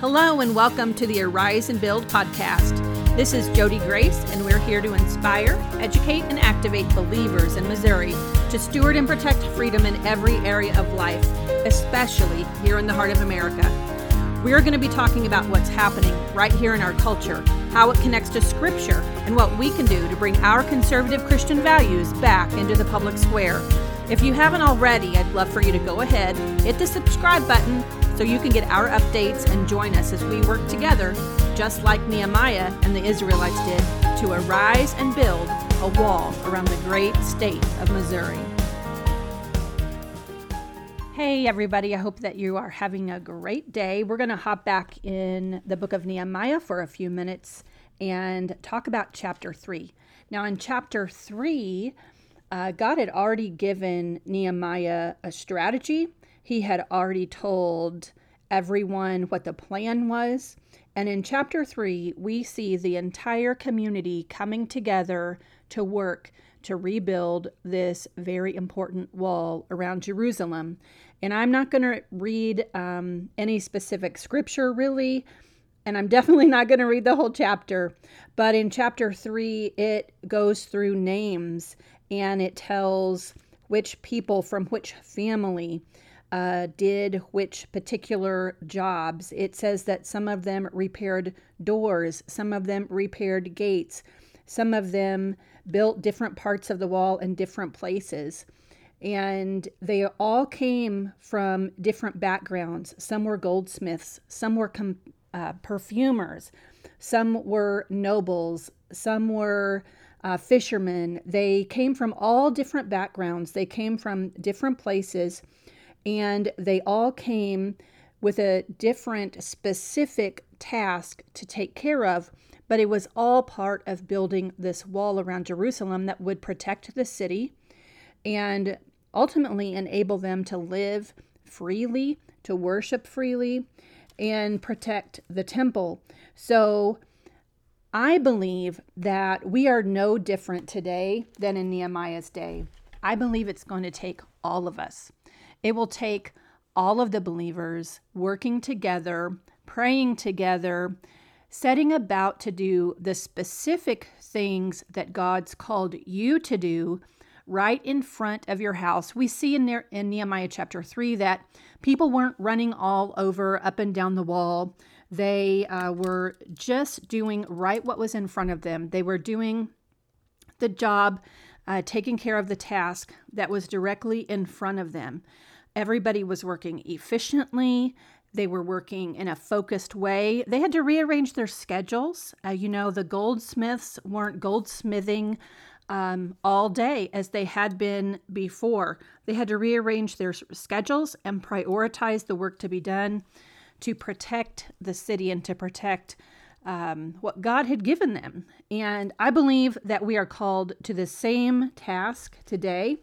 Hello, and welcome to the Arise and Build podcast. This is Jodi Grace, and we're here to inspire, educate, and activate believers in Missouri to steward and protect freedom in every area of life, especially here in the heart of America. We are going to be talking about what's happening right here in our culture, how it connects to Scripture, and what we can do to bring our conservative Christian values back into the public square. If you haven't already, I'd love for you to go ahead, hit the subscribe button so you can get our updates and join us as we work together, just like Nehemiah and the Israelites did, to arise and build a wall around the great state of Missouri. Hey, everybody, I hope that you are having a great day. We're going to hop back in the book of Nehemiah for a few minutes and talk about chapter 3. Now, in chapter 3, uh, God had already given Nehemiah a strategy. He had already told everyone what the plan was. And in chapter three, we see the entire community coming together to work to rebuild this very important wall around Jerusalem. And I'm not going to read um, any specific scripture really, and I'm definitely not going to read the whole chapter. But in chapter three, it goes through names and it tells which people from which family uh, did which particular jobs. It says that some of them repaired doors, some of them repaired gates, some of them built different parts of the wall in different places. And they all came from different backgrounds. Some were goldsmiths, some were com- uh, perfumers, some were nobles, some were uh, fishermen. They came from all different backgrounds, they came from different places, and they all came with a different specific task to take care of. But it was all part of building this wall around Jerusalem that would protect the city and ultimately enable them to live freely, to worship freely, and protect the temple. So I believe that we are no different today than in Nehemiah's day. I believe it's going to take all of us. It will take all of the believers working together, praying together, setting about to do the specific things that God's called you to do right in front of your house. We see in, ne- in Nehemiah chapter 3 that people weren't running all over up and down the wall. They uh, were just doing right what was in front of them. They were doing the job, uh, taking care of the task that was directly in front of them. Everybody was working efficiently. They were working in a focused way. They had to rearrange their schedules. Uh, you know, the goldsmiths weren't goldsmithing um, all day as they had been before. They had to rearrange their schedules and prioritize the work to be done to protect the city and to protect um, what God had given them. And I believe that we are called to the same task today.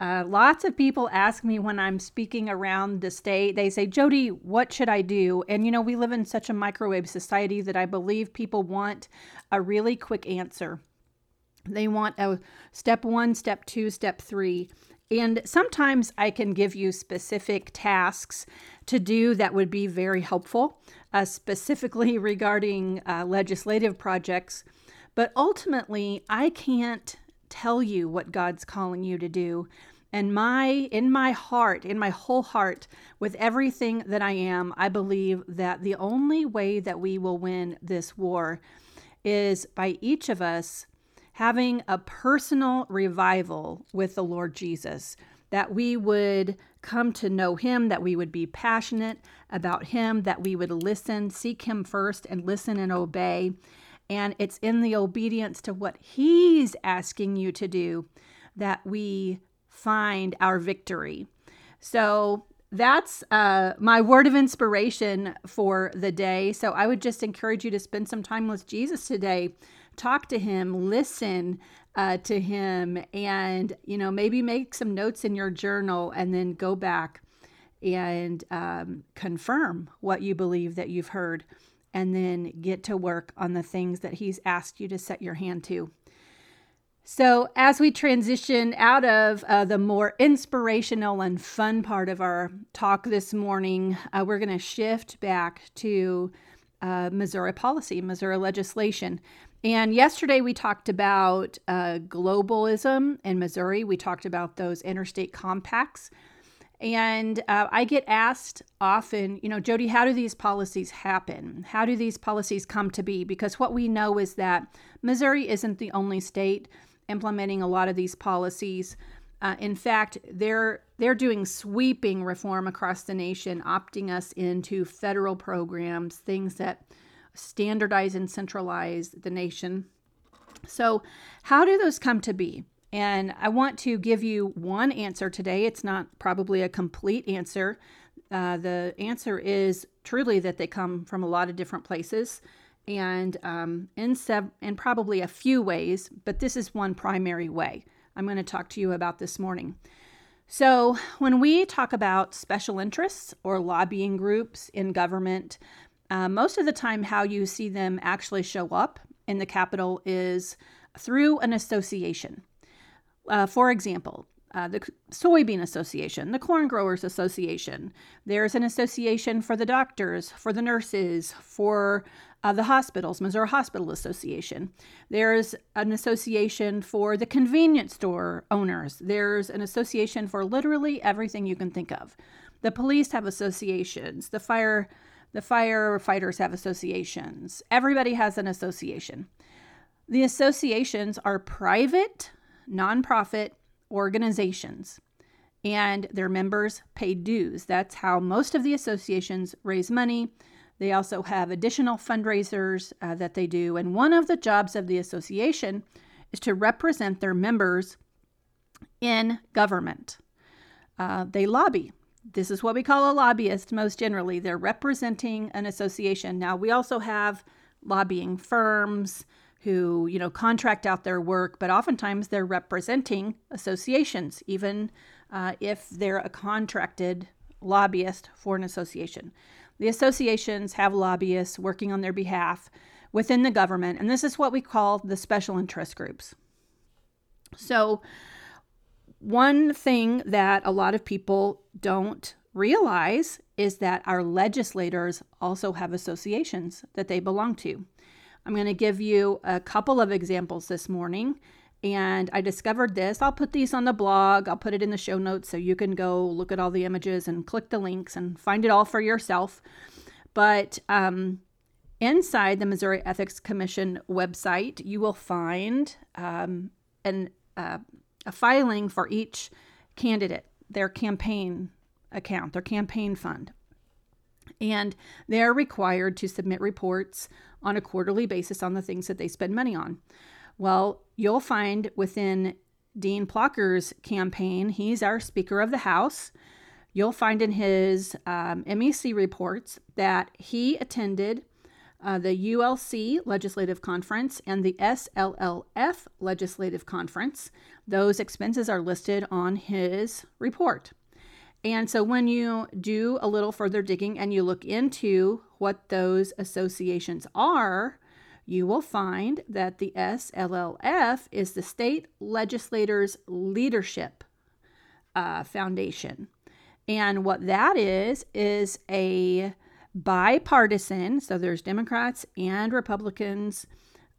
Uh, lots of people ask me when I'm speaking around the state, they say, Jodi, what should I do? And you know, we live in such a microwave society that I believe people want a really quick answer. They want a step one, step two, step three. And sometimes I can give you specific tasks to do that would be very helpful, uh, specifically regarding uh, legislative projects. But ultimately, I can't tell you what God's calling you to do. And my in my heart, in my whole heart, with everything that I am, I believe that the only way that we will win this war is by each of us having a personal revival with the Lord Jesus, that we would come to know Him, that we would be passionate about Him, that we would listen, seek Him first, and listen and obey. And it's in the obedience to what He's asking you to do that we find our victory. So that's uh, my word of inspiration for the day. So I would just encourage you to spend some time with Jesus today talk to him, listen uh, to him, and you know maybe make some notes in your journal, and then go back and um, confirm what you believe that you've heard, and then get to work on the things that he's asked you to set your hand to. So, as we transition out of uh, the more inspirational and fun part of our talk this morning, uh, we're going to shift back to uh, Missouri policy, Missouri legislation. And yesterday we talked about uh, globalism in Missouri. We talked about those interstate compacts. And uh, I get asked often, you know, Jodi, how do these policies happen? How do these policies come to be? Because what we know is that Missouri isn't the only state implementing a lot of these policies. Uh, in fact, they're they're doing sweeping reform across the nation, opting us into federal programs, things that standardize and centralize the nation. So, how do those come to be? And I want to give you one answer today. It's not probably a complete answer. Uh, the answer is truly that they come from a lot of different places and um, in, sev- in probably a few ways, but this is one primary way I'm going to talk to you about this morning. So, when we talk about special interests or lobbying groups in government, uh, most of the time, how you see them actually show up in the capital is through an association. Uh, for example, uh, the Soybean Association, the Corn Growers Association. There's an association for the doctors, for the nurses, for uh, the hospitals, Missouri Hospital Association. There's an association for the convenience store owners. There's an association for literally everything you can think of. The police have associations. The fire, the firefighters have associations. Everybody has an association. The associations are private nonprofit organizations and their members pay dues. That's how most of the associations raise money. They also have additional fundraisers uh, that they do. And one of the jobs of the association is to represent their members in government. Uh, they lobby. This is what we call a lobbyist most generally. They're representing an association. Now, we also have lobbying firms who you know contract out their work but oftentimes they're representing associations even uh, if they're a contracted lobbyist for an association the associations have lobbyists working on their behalf within the government and this is what we call the special interest groups so one thing that a lot of people don't realize is that our legislators also have associations that they belong to I'm going to give you a couple of examples this morning. And I discovered this. I'll put these on the blog. I'll put it in the show notes so you can go look at all the images and click the links and find it all for yourself. But um, inside the Missouri Ethics Commission website, you will find um, an, uh, a filing for each candidate, their campaign account, their campaign fund. And they're required to submit reports on a quarterly basis on the things that they spend money on. Well, you'll find within Dean Plocher's campaign, he's our Speaker of the House. You'll find in his um, MEC reports that he attended uh, the ULC Legislative Conference and the SLLF Legislative Conference. Those expenses are listed on his report. And so when you do a little further digging and you look into what those associations are, you will find that the SLLF is the State Legislators Leadership uh, Foundation. And what that is, is a bipartisan, so there's Democrats and Republicans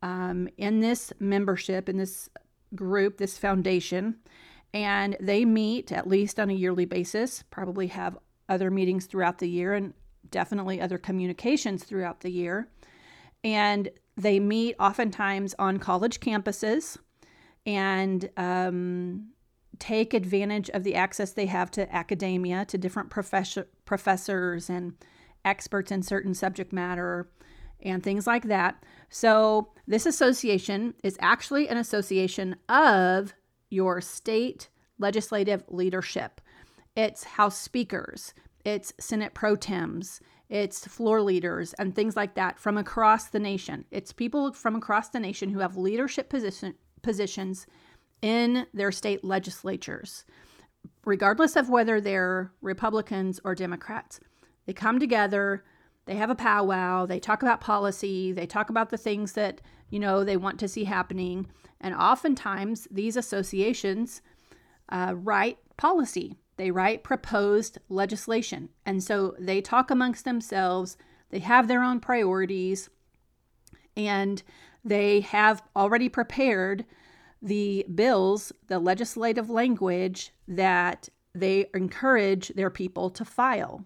um, in this membership, in this group, this foundation and they meet at least on a yearly basis, probably have other meetings throughout the year and definitely other communications throughout the year. And they meet oftentimes on college campuses and um, take advantage of the access they have to academia, to different professor, professors and experts in certain subject matter and things like that. So, this association is actually an association of your state legislative leadership. It's House speakers, it's Senate pro tems, it's floor leaders, and things like that from across the nation. It's people from across the nation who have leadership position, positions in their state legislatures, regardless of whether they're Republicans or Democrats. They come together, they have a powwow, they talk about policy, they talk about the things that, you know, they want to see happening. And oftentimes, these associations uh, write policy, they write proposed legislation. And so they talk amongst themselves, they have their own priorities, and they have already prepared the bills, the legislative language that they encourage their people to file.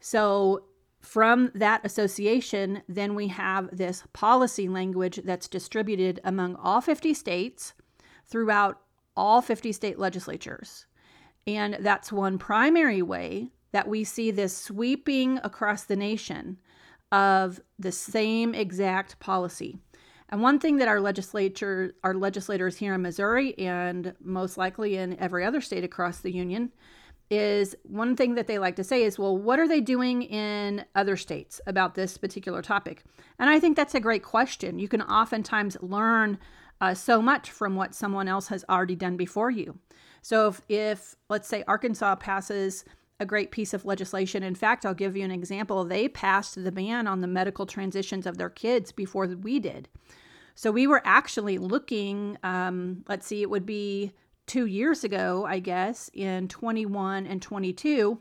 So, from that association, then we have this policy language that's distributed among all 50 states throughout all 50 state legislatures. And that's one primary way that we see this sweeping across the nation of the same exact policy. And one thing that our legislature, our legislators here in Missouri, and most likely in every other state across the union, is one thing that they like to say is, well, what are they doing in other states about this particular topic? And I think that's a great question. You can oftentimes learn uh, so much from what someone else has already done before you. So if, if let's say Arkansas passes a great piece of legislation. In fact, I'll give you an example. They passed the ban on the medical transitions of their kids before we did. So we were actually looking, um, let's see, it would be two years ago, I guess, in 21 and 22,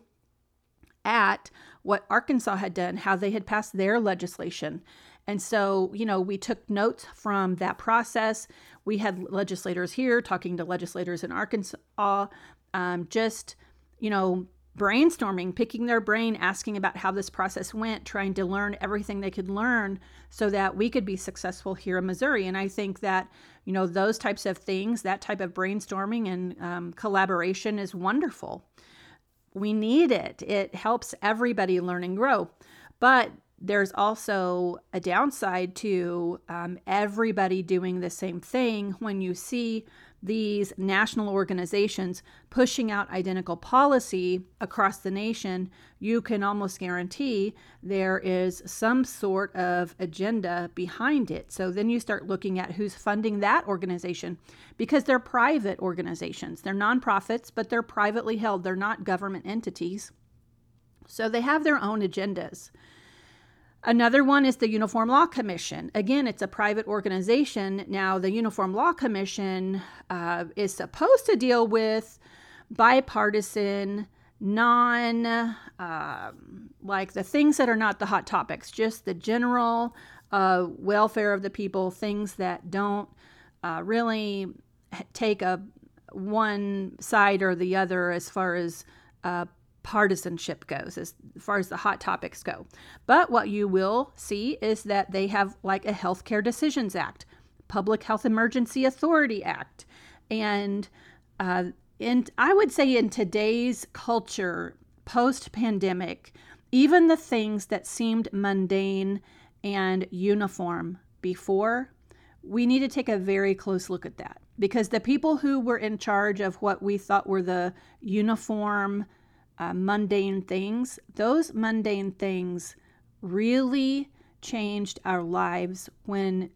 at what Arkansas had done, how they had passed their legislation. And so, you know, we took notes from that process. We had legislators here talking to legislators in Arkansas, um, just, you know, brainstorming, picking their brain, asking about how this process went, trying to learn everything they could learn so that we could be successful here in Missouri. And I think that, you know, those types of things, that type of brainstorming and um, collaboration is wonderful. We need it, it helps everybody learn and grow. But there's also a downside to um, everybody doing the same thing when you see these national organizations pushing out identical policy across the nation, you can almost guarantee there is some sort of agenda behind it. So then you start looking at who's funding that organization because they're private organizations. They're nonprofits, but they're privately held, they're not government entities. So they have their own agendas. Another one is the Uniform Law Commission. Again, it's a private organization. Now, the Uniform Law Commission uh, is supposed to deal with bipartisan, non, uh, like the things that are not the hot topics, just the general uh, welfare of the people, things that don't uh, really take a one side or the other as far as uh, partisanship goes as far as the hot topics go. But what you will see is that they have like a Healthcare Decisions Act, Public Health Emergency Authority Act, and uh, in I would say in today's culture, post pandemic, even the things that seemed mundane and uniform before, we need to take a very close look at that because the people who were in charge of what we thought were the uniform uh, mundane things, those mundane things really changed our lives when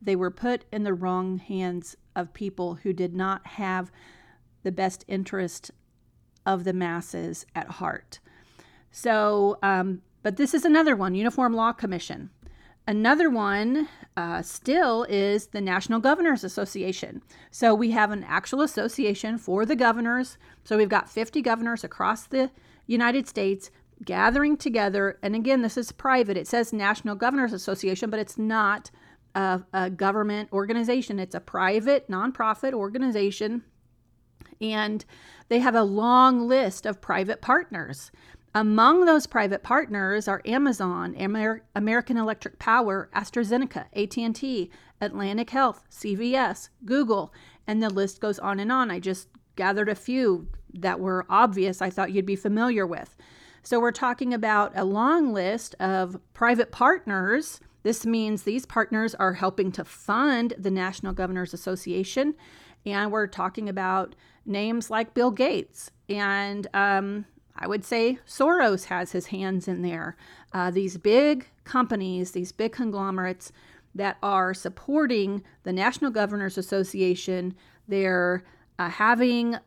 they were put in the wrong hands of people who did not have the best interest of the masses at heart. So, um, but this is another one Uniform Law Commission. Another one uh, still is the National Governors Association. So we have an actual association for the governors. So we've got 50 governors across the United States gathering together. And again, this is private. It says National Governors Association, but it's not a, a government organization, it's a private, nonprofit organization. And they have a long list of private partners. Among those private partners are Amazon, Amer- American Electric Power, AstraZeneca, AT&T, Atlantic Health, CVS, Google, and the list goes on and on. I just gathered a few that were obvious I thought you'd be familiar with. So we're talking about a long list of private partners. This means these partners are helping to fund the National Governors Association. And we're talking about names like Bill Gates and um, I would say Soros has his hands in there. Uh, these big companies, these big conglomerates that are supporting the National Governors Association, they're uh, having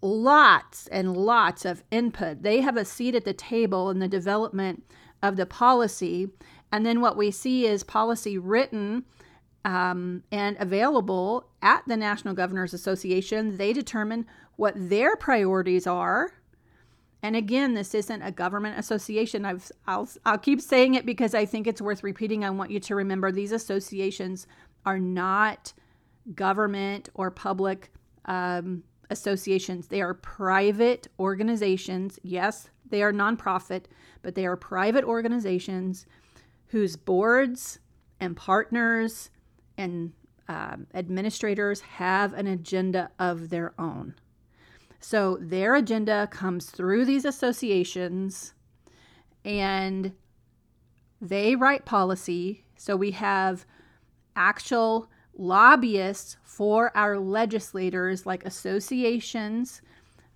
lots and lots of input. They have a seat at the table in the development of the policy. And then what we see is policy written um, and available at the National Governors Association. They determine what their priorities are. And again, this isn't a government association. I've, I'll, I'll keep saying it because I think it's worth repeating. I want you to remember these associations are not government or public um, associations. They are private organizations. Yes, they are nonprofit, but they are private organizations whose boards and partners and um, administrators have an agenda of their own. So their agenda comes through these associations and they write policy. So we have actual lobbyists for our legislators, like associations.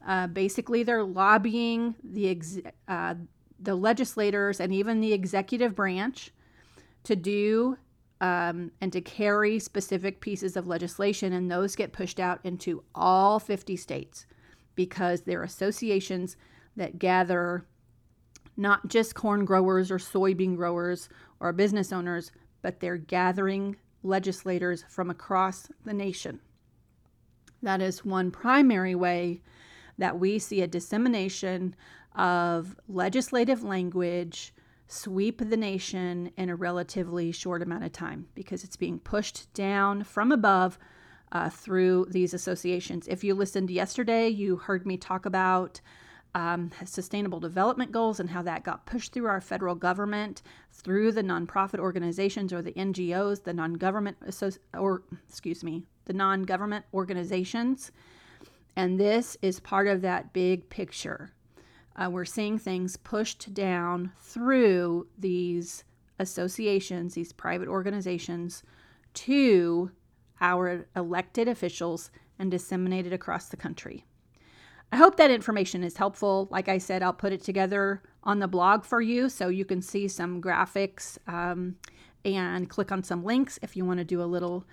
Uh, basically, they're lobbying the ex- uh, the legislators and even the executive branch to do um, and to carry specific pieces of legislation, and those get pushed out into all 50 states because they're associations that gather not just corn growers or soybean growers or business owners, but they're gathering legislators from across the nation. That is one primary way that we see a dissemination of legislative language sweep the nation in a relatively short amount of time because it's being pushed down from above uh, through these associations. If you listened yesterday, you heard me talk about um, sustainable development goals and how that got pushed through our federal government through the nonprofit organizations or the NGOs, the non-government or excuse me, the non-government organizations. And this is part of that big picture. Uh, we're seeing things pushed down through these associations, these private organizations, to our elected officials and disseminated across the country. I hope that information is helpful. Like I said, I'll put it together on the blog for you so you can see some graphics um, and click on some links if you want to do a little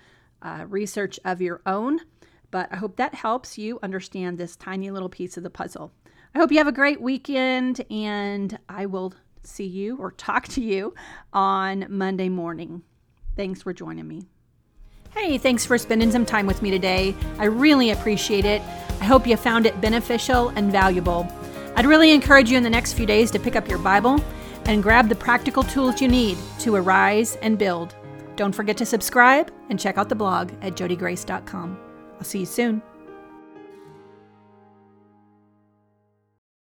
uh, research of your own. But I hope that helps you understand this tiny little piece of the puzzle. I hope you have a great weekend, and I will see you or talk to you on Monday morning. Thanks for joining me. Hey, thanks for spending some time with me today. I really appreciate it. I hope you found it beneficial and valuable. I'd really encourage you in the next few days to pick up your Bible and grab the practical tools you need to arise and build. Don't forget to subscribe and check out the blog at jodigrace.com. I'll see you soon.